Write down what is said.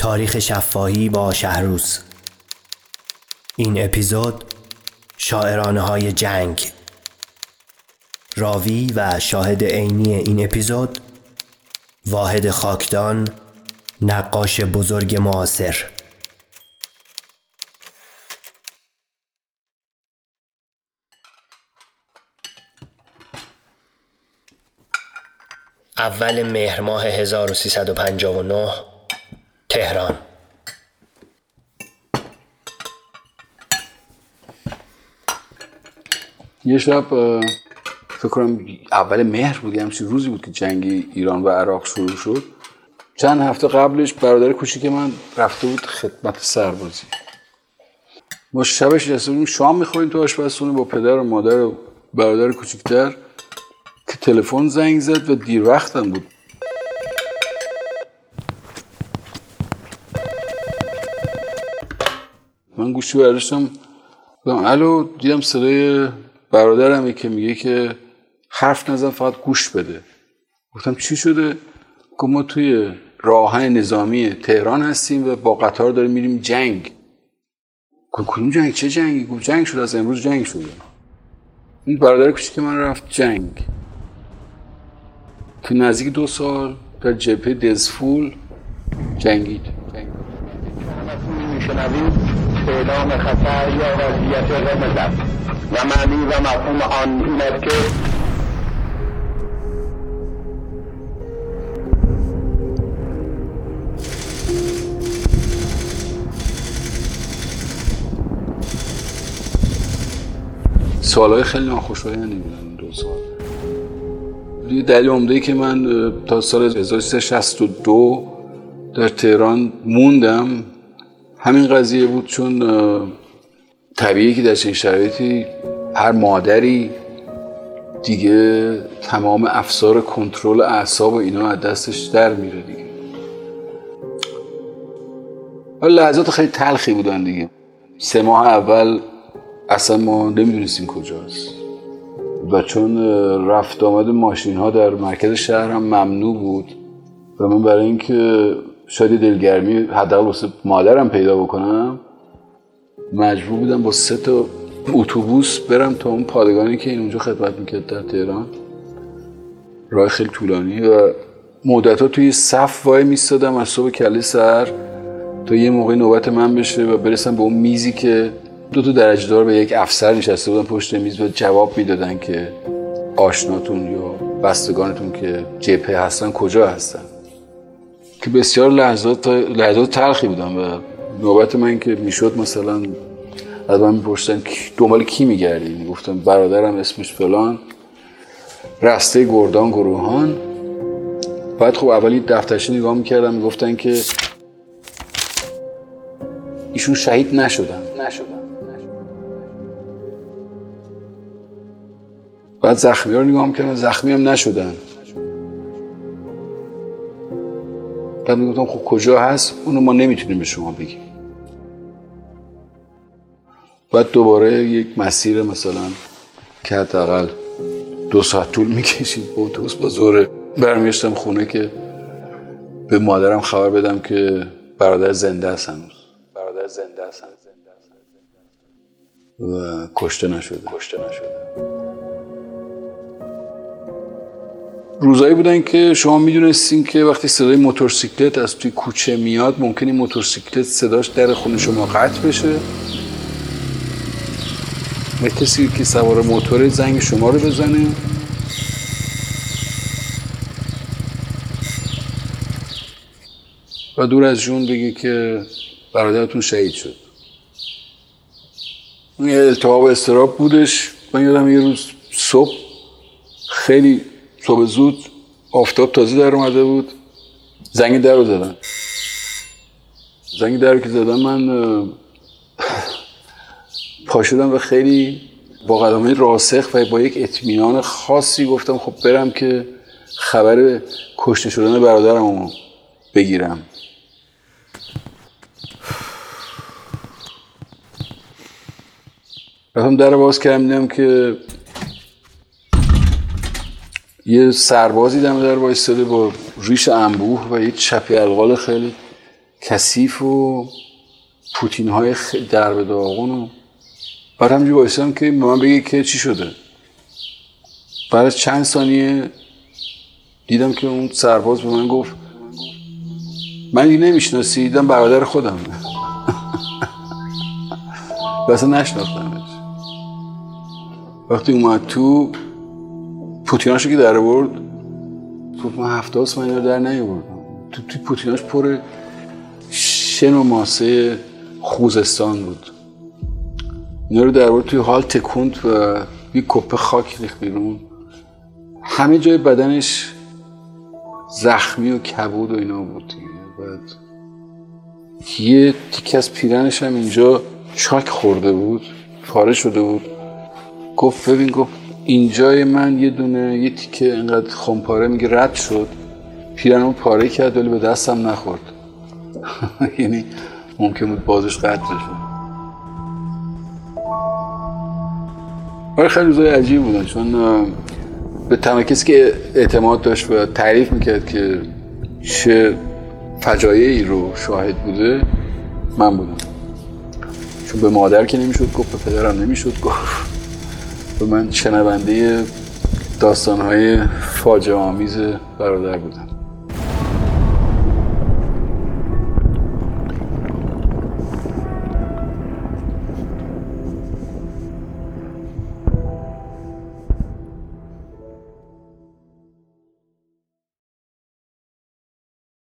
تاریخ شفاهی با شهروز. این اپیزود شاعرانه های جنگ. راوی و شاهد عینی این اپیزود واحد خاکدان نقاش بزرگ معاصر. اول مهر ماه 1359 تهران. یه شب فکر کنم اول مهر بود یه همچین روزی بود که جنگ ایران و عراق شروع شد. چند هفته قبلش برادر کوچیک من رفته بود خدمت سربازی. ما شبش نشسته بودیم شام می‌خوریم تو آشپزخونه با پدر و مادر و برادر کوچیکتر که تلفن زنگ زد و دیر وقتم بود. من گوشی برداشتم گفتم الو دیدم صدای برادرمه که میگه که حرف نزن فقط گوش بده. گفتم چی شده؟ گفت ما توی راهن نظامی تهران هستیم و با قطار داریم میریم جنگ. کدوم جنگ؟ چه جنگی؟ گفت جنگ شده از امروز جنگ شده. این برادر کوچیک من رفت جنگ. تو نزدیک دو سال در جبهه دزفول جنگید. میشنوید اعلام خطر یا وضعیت قرمز است و معنی و مفهوم آن این است که سالهای خیلی ناخوشایندی بودن دو سال یه دلیل عمده که من تا سال 1362 در تهران موندم همین قضیه بود چون طبیعی که در چنین شرایطی هر مادری دیگه تمام افسار کنترل اعصاب و اینا از دستش در میره دیگه. لحظات خیلی تلخی بودن دیگه. سه ماه اول اصلا ما نمی‌دونستیم کجاست. و چون رفت آمد ماشین ها در مرکز شهر هم ممنوع بود. و من برای اینکه شاید دلگرمی حداقل واسه مادرم پیدا بکنم مجبور بودم با سه تا اتوبوس برم تا اون پادگانی که این اونجا خدمت می‌کرد در تهران. راه خیلی طولانی و مدت ها توی صف وای میستادم از صبح کلی سر تا یه موقع نوبت من بشه و برسم به اون میزی که دو تا درجه دار به یک افسر نشسته بودن پشت میز و جواب می‌دادن که آشناتون یا بستگانتون که جبهه هستن کجا هستن. که بسیار لحظات لحظات تلخی بودم و نوبت من که می‌شد مثلا از من می‌پرسن دنبال کی میگردی؟ می‌گفتم برادرم اسمش فلان رسته گردان گروهان. بعد خب اولی دفترشی نگاه می‌کردم می‌گفتن که ایشون شهید نشدن. نشدن. بعد زخمی ها رو نگاه می‌کردم زخمی هم نشدن. بعد می‌گفتم خب کجا هست؟ اونو ما نمی‌تونیم به شما بگیم. بعد دوباره یک مسیر مثلا که حداقل دو ساعت طول می‌کشید با اتوبوس با زور برمیشتم خونه که به مادرم خبر بدم که برادر زنده هنوز. برادر زنده است. و کشته نشده. کشته نشده. روزایی بودن که شما می‌دونستین که وقتی صدای موتورسیکلت از توی کوچه میاد ممکنه موتورسیکلت صداش در خونه شما قطع بشه. و کسی که سوار موتور زنگ شما رو بزنه. و دور از جون بگه که برادرتون شهید شد. یه التهاب استراب بودش. من یادم یه روز صبح خیلی صبح زود آفتاب تازه در اومده بود. زنگ در رو زدن. زنگ در رو که زدن من پا شدم و خیلی با قدمه راسخ و با یک اطمینان خاصی گفتم خب برم که خبر کشته شدن برادرم رو بگیرم. رفتم در باز کردم دیدم که یه سربازی دم در وایستاده با ریش انبوه و یه چپی القال خیلی کثیف و پوتین های در به داغون و بعد همینجور بایستم که به من بگه که چی شده. بعد از چند ثانیه دیدم که اون سرباز به من گفت من دیگه نمی‌شناسی دیدم برادر خودم. اصلا نشناختمش. وقتی اومد تو پوتیناشو که در برد گفت من هفته هاست من در نیاوردم. تو توی پوتیناش پر شن و ماسه خوزستان بود. اینا رو در برد توی حال تکوند و یه کپه خاک ریخت بیرون. همه جای بدنش زخمی و کبود و اینا بود بعد یه تیکه از پیرنش هم اینجا چاک خورده بود پاره شده بود. گفت ببین گفت اینجای من یه دونه یه تیکه اینقدر خمپاره میگه رد شد. پیرنمو پاره کرد ولی به دستم نخورد. یعنی ممکن بود بازش قطع بشه. آره خیلی روزای عجیب بودن. چون به تنها کسی که اعتماد داشت و تعریف می‌کرد که چه فجایعی رو شاهد بوده من بودم. چون به مادر که نمی‌شد گفت به پدرم نمی‌شد گفت. من شنونده داستانهای فاجعه آمیز برادر بودم